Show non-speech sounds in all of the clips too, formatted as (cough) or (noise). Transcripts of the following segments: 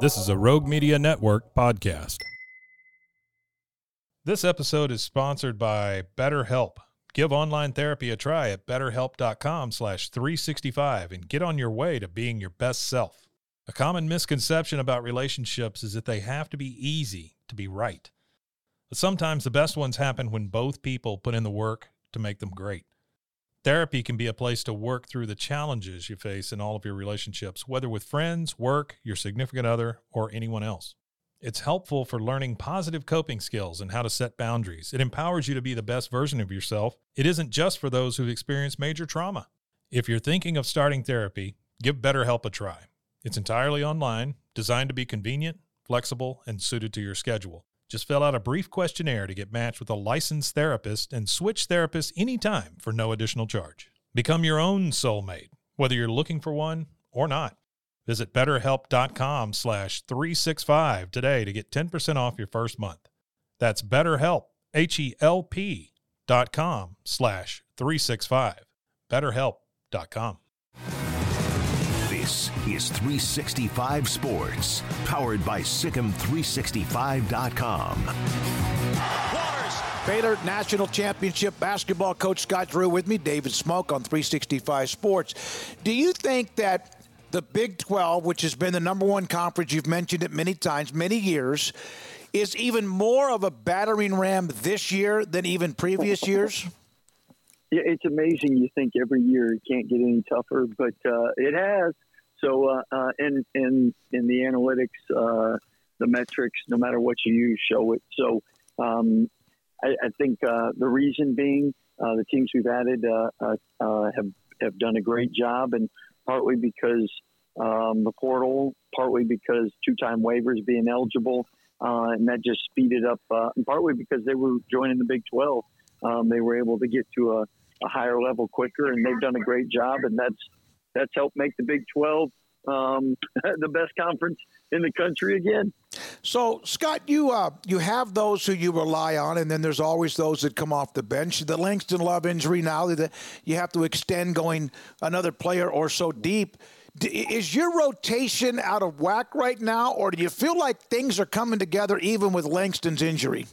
This is a Rogue Media Network podcast. This episode is sponsored by BetterHelp. Give online therapy a try at betterhelp.com slash 365 and get on your way to being your best self. A common misconception about relationships is that they have to be easy to be right. But sometimes the best ones happen when both people put in the work to make them great. Therapy can be a place to work through the challenges you face in all of your relationships, whether with friends, work, your significant other, or anyone else. It's helpful for learning positive coping skills and how to set boundaries. It empowers you to be the best version of yourself. It isn't just for those who've experienced major trauma. If you're thinking of starting therapy, give BetterHelp a try. It's entirely online, designed to be convenient, flexible, and suited to your schedule. Just fill out a brief questionnaire to get matched with a licensed therapist and switch therapists anytime for no additional charge. Become your own soulmate, whether you're looking for one or not. Visit betterhelp.com slash 365 today to get 10% off your first month. That's betterhelp, H-E-L-P dot com slash 365. betterhelp.com. This is 365 Sports, powered by Sikkim365.com. Baylor National Championship basketball coach Scott Drew with me, David Smoak on 365 Sports. Do you think that the Big 12, which has been the number one conference, you've mentioned it many times, many years, is even more of a battering ram this year than even previous years? Yeah, it's amazing. You think every year it can't get any tougher, but uh, it has. So, uh, uh, in in in the analytics, uh, the metrics, no matter what you use, show it. So, um, I, I, think the reason being the teams we've added have have done a great job, and partly because um, the portal, partly because two-time waivers being eligible, uh, and that just speeded up, uh, and partly because they were joining the Big 12. Um, they were able to get to a, a, higher level quicker, and they've done a great job, and that's that's helped make the Big 12 um, (laughs) the best conference in the country again. So, Scott, you uh, you have those who you rely on, and then there's always those that come off the bench. The Langston Love injury now that you have to extend going another player or so deep. Is your rotation out of whack right now, or do you feel like things are coming together even with Langston's injury?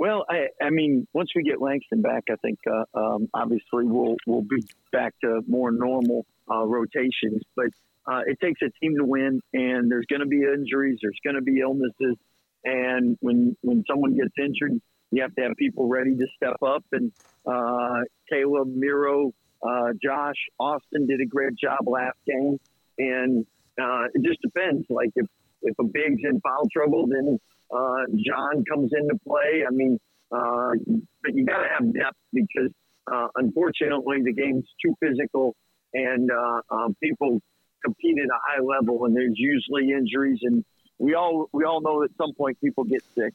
Well, I, I mean, once we get Langston back, I think uh, um, obviously we'll we'll be back to more normal uh, rotations. But uh, it takes a team to win, and there's going to be injuries, there's going to be illnesses, and when when someone gets injured, you have to have people ready to step up. And uh, Caleb, Miro, uh, Josh, Austin did a great job last game, and uh, it just depends. Like if if a big's in foul trouble, then uh, John comes into play. I mean, but you got to have depth because unfortunately the game's too physical and uh, um, people compete at a high level, and there's usually injuries, and we all we all know at some point people get sick.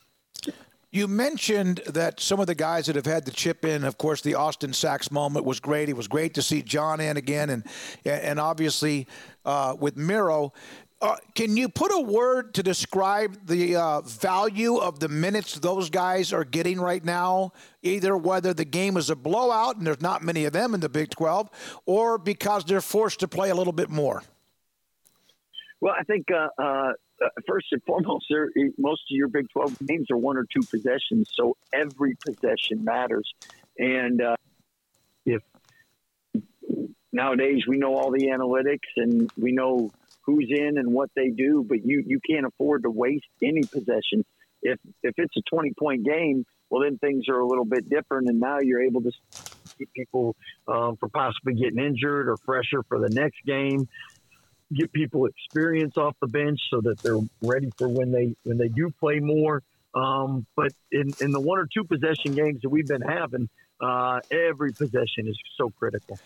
You mentioned that some of the guys that have had to chip in, of course, the Austin Sachs moment was great. It was great to see John in again, and and obviously uh, with Miro. Uh, can you put a word to describe the uh, value of the minutes those guys are getting right now? Either whether the game is a blowout and there's not many of them in the Big 12, or because they're forced to play a little bit more. Well, I think uh, uh first and foremost, most of your Big 12 games are one or two possessions, so every possession matters. And uh, if nowadays we know all the analytics and we know who's in and what they do, but you you can't afford to waste any possession. If if it's a 20 point game, well then things are a little bit different, and now you're able to keep people um, from possibly getting injured or fresher for the next game. Get people experience off the bench so that they're ready for when they when they do play more. Um, but in, in the one or two possession games that we've been having, uh, every possession is so critical.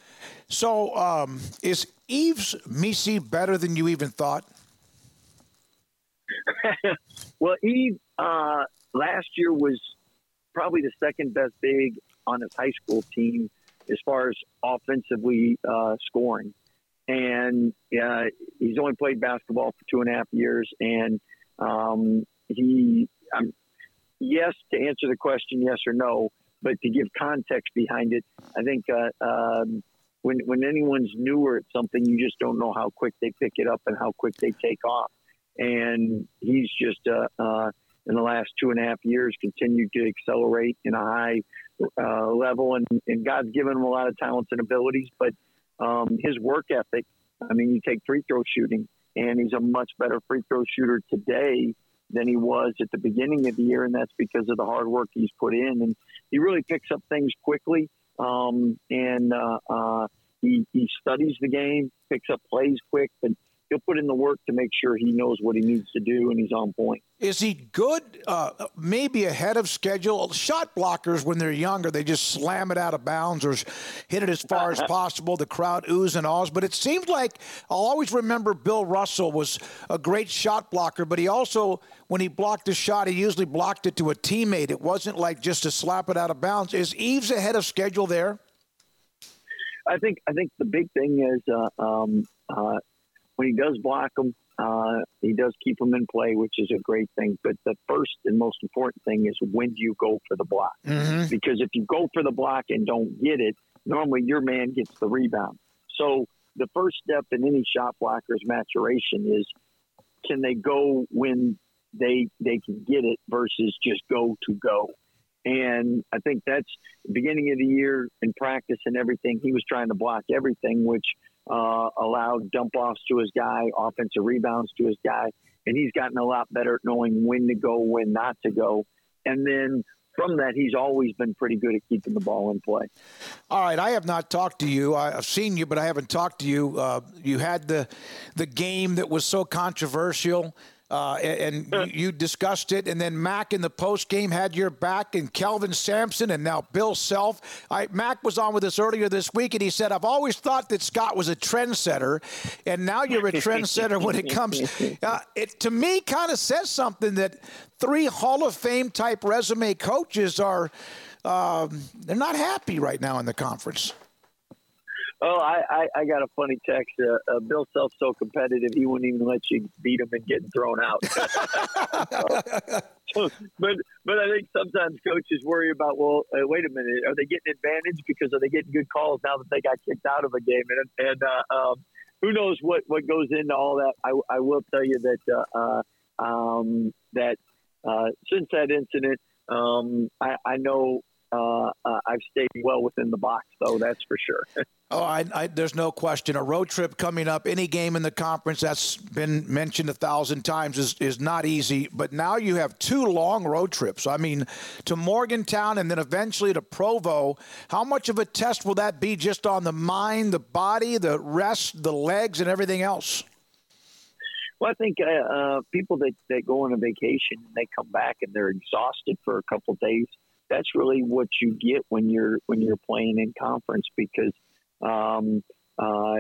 So, um, is Yves Missi better than you even thought? (laughs) well, Yves uh, last year was probably the second best big on his high school team as far as offensively uh, scoring. And uh, he's only played basketball for two and a half years. And um, he, um, yes, to answer the question, yes or no, but to give context behind it, I think uh, um, when when anyone's newer at something, you just don't know how quick they pick it up and how quick they take off. And he's just uh, uh, in the last two and a half years continued to accelerate in a high uh, level, and, and God's given him a lot of talents and abilities, but um, his work ethic. I mean, you take free throw shooting, and he's a much better free throw shooter today than he was at the beginning of the year, and that's because of the hard work he's put in. And he really picks up things quickly, um, and uh, uh, he, he studies the game, picks up plays quick, but he'll put in the work to make sure he knows what he needs to do and he's on point. Is he good? Uh, maybe ahead of schedule. Shot blockers, when they're younger, they just slam it out of bounds or hit it as far as (laughs) possible. The crowd oohs and ahs. But it seems like I'll always remember Bill Russell was a great shot blocker, but he also, when he blocked a shot, he usually blocked it to a teammate. It wasn't like just to slap it out of bounds. Is Yves ahead of schedule there? I think I think the big thing is uh, um, uh, when he does block them, uh, he does keep them in play, which is a great thing. But the first and most important thing is when do you go for the block? Mm-hmm. Because if you go for the block and don't get it, normally your man gets the rebound. So the first step in any shot blocker's maturation is can they go when they they can get it versus just go to go. And I think that's beginning of the year in practice and everything. He was trying to block everything, which uh, allowed dump offs to his guy, offensive rebounds to his guy. And he's gotten a lot better at knowing when to go, when not to go. And then from that, he's always been pretty good at keeping the ball in play. All right, I have not talked to you. I've seen you, but I haven't talked to you. Uh, you had the the game that was so controversial uh, and, and you discussed it. And then Mac in the post game had your back, and Kelvin Sampson, and now Bill Self. I, Mac was on with us earlier this week, and he said, "I've always thought that Scott was a trendsetter, and now you're a trendsetter when it comes." (laughs) Uh, it to me kind of says something that three Hall of Fame type resume coaches are. Um, they're not happy right now in the conference. Oh, I, I, I got a funny text. Uh, uh, Bill Self's so competitive, he wouldn't even let you beat him and get thrown out. so, (laughs) (laughs) but but I think sometimes coaches worry about, well, uh, wait a minute, are they getting advantage because are they getting good calls now that they got kicked out of a game? And, and uh, um, who knows what, what goes into all that? I, I will tell you that uh, uh, um, that since that incident, um, I, I know uh, uh, I've stayed well within the box, though. That's for sure. (laughs) oh, I, I, there's no question. A road trip coming up, any game in the conference that's been mentioned a thousand times is is not easy. But now you have two long road trips. I mean, to Morgantown and then eventually to Provo. How much of a test will that be, just on the mind, the body, the rest, the legs, and everything else? Well, I think uh, uh, people that, that go on a vacation and they come back and they're exhausted for a couple of days that's really what you get when you're when you're playing in conference because um, uh,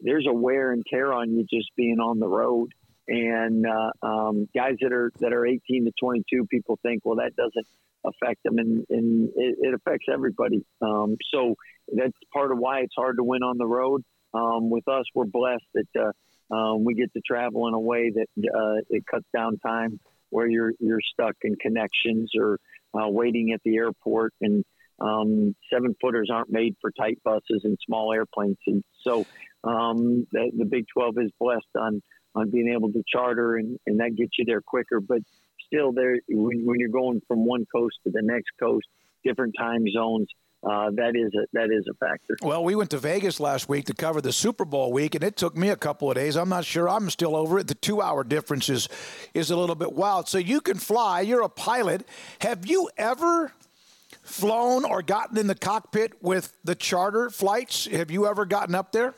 there's a wear and tear on you just being on the road. And uh, um, guys that are that are 18 to 22, people think, well, that doesn't affect them, and, and it, it affects everybody. Um, so that's part of why it's hard to win on the road. Um, with us, we're blessed that uh, um, we get to travel in a way that uh, it cuts down time where you're you're stuck in connections or uh, waiting at the airport, and um, seven footers aren't made for tight buses and small airplane seats. So um, the, the, Big 12 is blessed on on being able to charter, and, and that gets you there quicker. But still, there when, when you're going from one coast to the next coast, different time zones. Uh, that is a that is a factor. Well, we went to Vegas last week to cover the Super Bowl week, and it took me a couple of days. I'm not sure I'm still over it. The two hour difference is is a little bit wild. So you can fly. You're a pilot. Have you ever flown or gotten in the cockpit with the charter flights? Have you ever gotten up there?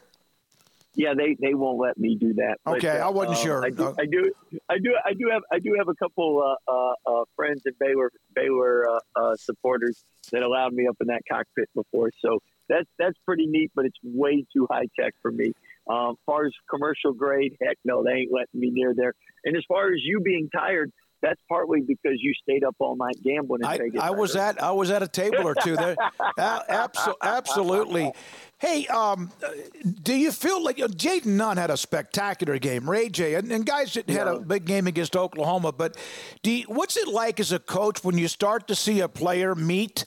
Yeah, they, they won't let me do that. Okay, I wasn't uh, sure. I do, I do, I do, I do have, I do have a couple uh, uh, uh friends and Baylor Baylor uh, uh, supporters that allowed me up in that cockpit before. So that's that's pretty neat, but it's way too high tech for me. As far as commercial grade, heck no, they ain't letting me near there. And as far as you being tired, that's partly because you stayed up all night gambling. I, I was at I was at a table or two there. (laughs) Absol- absolutely. Hey, um, do you feel like you know, Jayden Nunn had a spectacular game, Ray J, and, and guys that had a big game against Oklahoma? But you, what's it like as a coach when you start to see a player meet?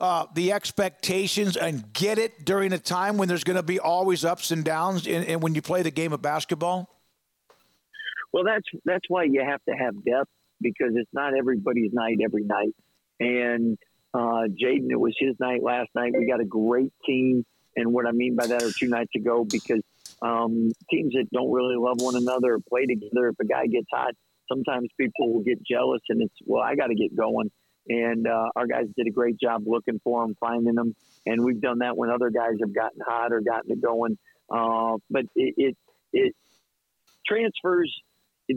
Uh, the expectations and get it during a time when there's going to be always ups and downs in when you play the game of basketball? Well, that's that's why you have to have depth because it's not everybody's night every night. And uh, Jayden, it was his night last night. We got a great team. And what I mean by that are two nights ago because um, teams that don't really love one another or play together, if a guy gets hot, sometimes people will get jealous and it's, well, I got to get going. And uh, our guys did a great job looking for them, finding them. And we've done that when other guys have gotten hot or gotten it going. Uh, but it, it, it transfers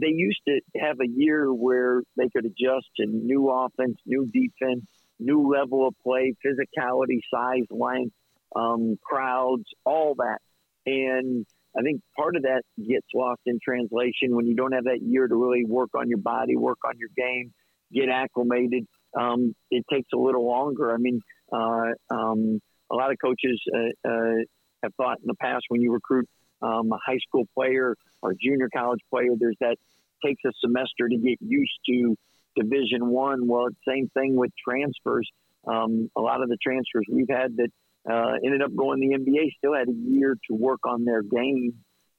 they used to have a year where they could adjust to new offense, new defense, new level of play, physicality, size, length, um, crowds, all that. And I think part of that gets lost in translation when you don't have that year to really work on your body, work on your game, get acclimated. Um, it takes a little longer. I mean, uh, um, a lot of coaches uh, uh, have thought in the past when you recruit um, a high school player or junior college player, there's that takes a semester to get used to Division One. Well, it's same thing with transfers. Um, a lot of the transfers we've had that uh, ended up going to the NBA still had a year to work on their game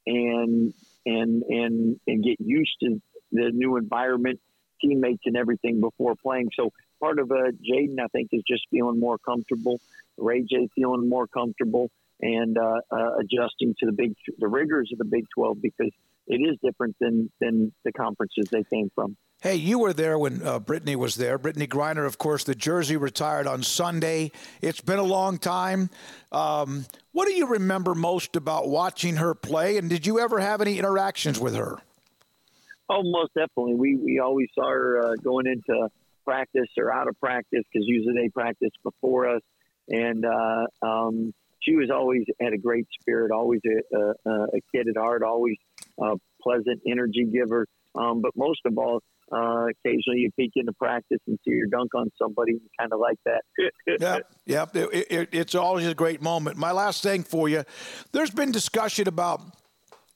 and and and and get used to the new environment, teammates, and everything before playing. So part of uh, Jayden, I think, is just feeling more comfortable. Ray J feeling more comfortable and uh, uh, adjusting to the big the rigors of the Big Twelve because it is different than than the conferences they came from. Hey, you were there when uh, Brittney was there. Brittney Griner, of course, the jersey retired on Sunday. It's been a long time. Um, what do you remember most about watching her play, and did you ever have any interactions with her? Oh, most definitely. We we always saw her uh, going into practice or out of practice because usually they practice before us, and uh, um, she was always had a great spirit, always a, a, a kid at heart, always a pleasant energy giver. Um, but most of all, uh, occasionally you peek into practice and see your dunk on somebody, kind of like that. (laughs) yeah, yeah. It, it, it's always a great moment. My last thing for you: there's been discussion about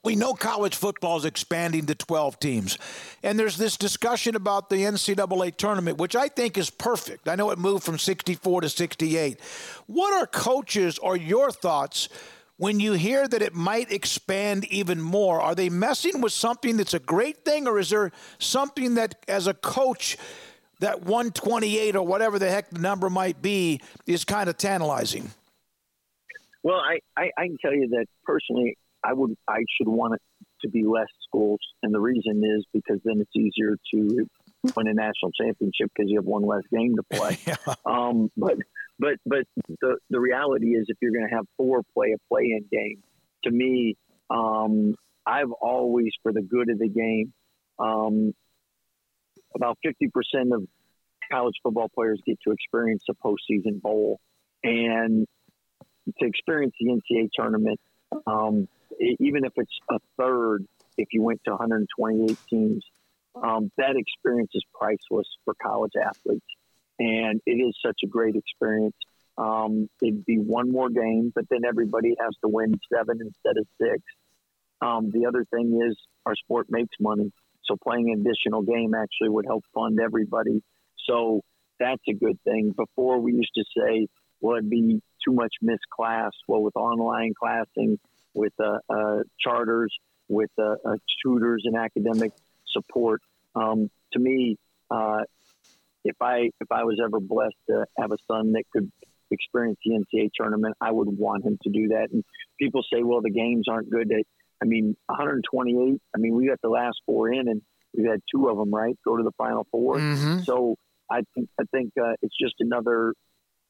we know college football is expanding to 12 teams. And there's this discussion about the NCAA tournament, which I think is perfect. I know it moved from 64 to 68. What are coaches or your thoughts when you hear that it might expand even more? Are they messing with something that's a great thing, or is there something that, as a coach, that 128 or whatever the heck the number might be is kind of tantalizing? Well, I, I, I can tell you that personally, I would I should want it to be less schools, and the reason is because then it's easier to win a national championship because you have one less game to play. (laughs) yeah. um, but but but the the reality is, if you're going to have four play a play-in game, to me, um, I've always for the good of the game. Um, about fifty percent of college football players get to experience a postseason bowl, and to experience the NCAA tournament. Um, even if it's a third, if you went to 128 teams, um, that experience is priceless for college athletes. And it is such a great experience. Um, it'd be one more game, but then everybody has to win seven instead of six. Um, the other thing is our sport makes money. So playing an additional game actually would help fund everybody. So that's a good thing. Before we used to say, well, it'd be too much missed class. Well, with online classing, with uh, uh, charters, with uh, uh, tutors and academic support. Um, to me, uh, if I if I was ever blessed to have a son that could experience the NCAA tournament, I would want him to do that. And people say, well, the games aren't good. I mean, 128. I mean, we got the last four in, and we've had two of them right go to the final 4 mm-hmm. So I think I think uh, it's just another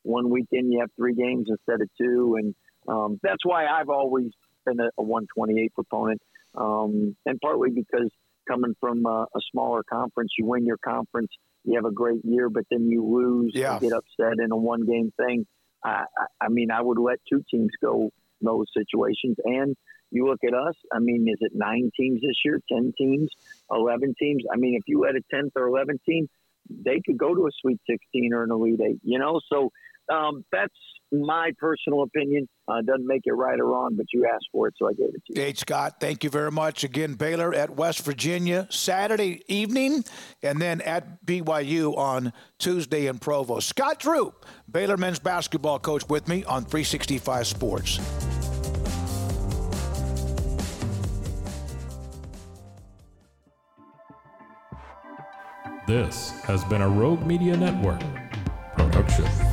one weekend. You have three games instead of two, and um, that's why I've always been a, a 128 proponent, um, and partly because coming from a, a, smaller conference, you win your conference, you have a great year, but then you lose, yeah. and get upset in a one game thing. I, I, I mean, I would let two teams go those situations, and You look at us. I mean, is it nine teams this year? Ten teams? Eleven teams? I mean, if you had a tenth or eleventh team, they could go to a Sweet 16 or an Elite Eight. You know, so um, that's my personal opinion. Uh, doesn't make it right or wrong, but you asked for it, so I gave it to you. Hey, Scott, thank you very much. Again, Baylor at West Virginia Saturday evening, and then at BYU on Tuesday in Provo. Scott Drew, Baylor men's basketball coach, with me on 365 Sports. This has been a Rogue Media Network production.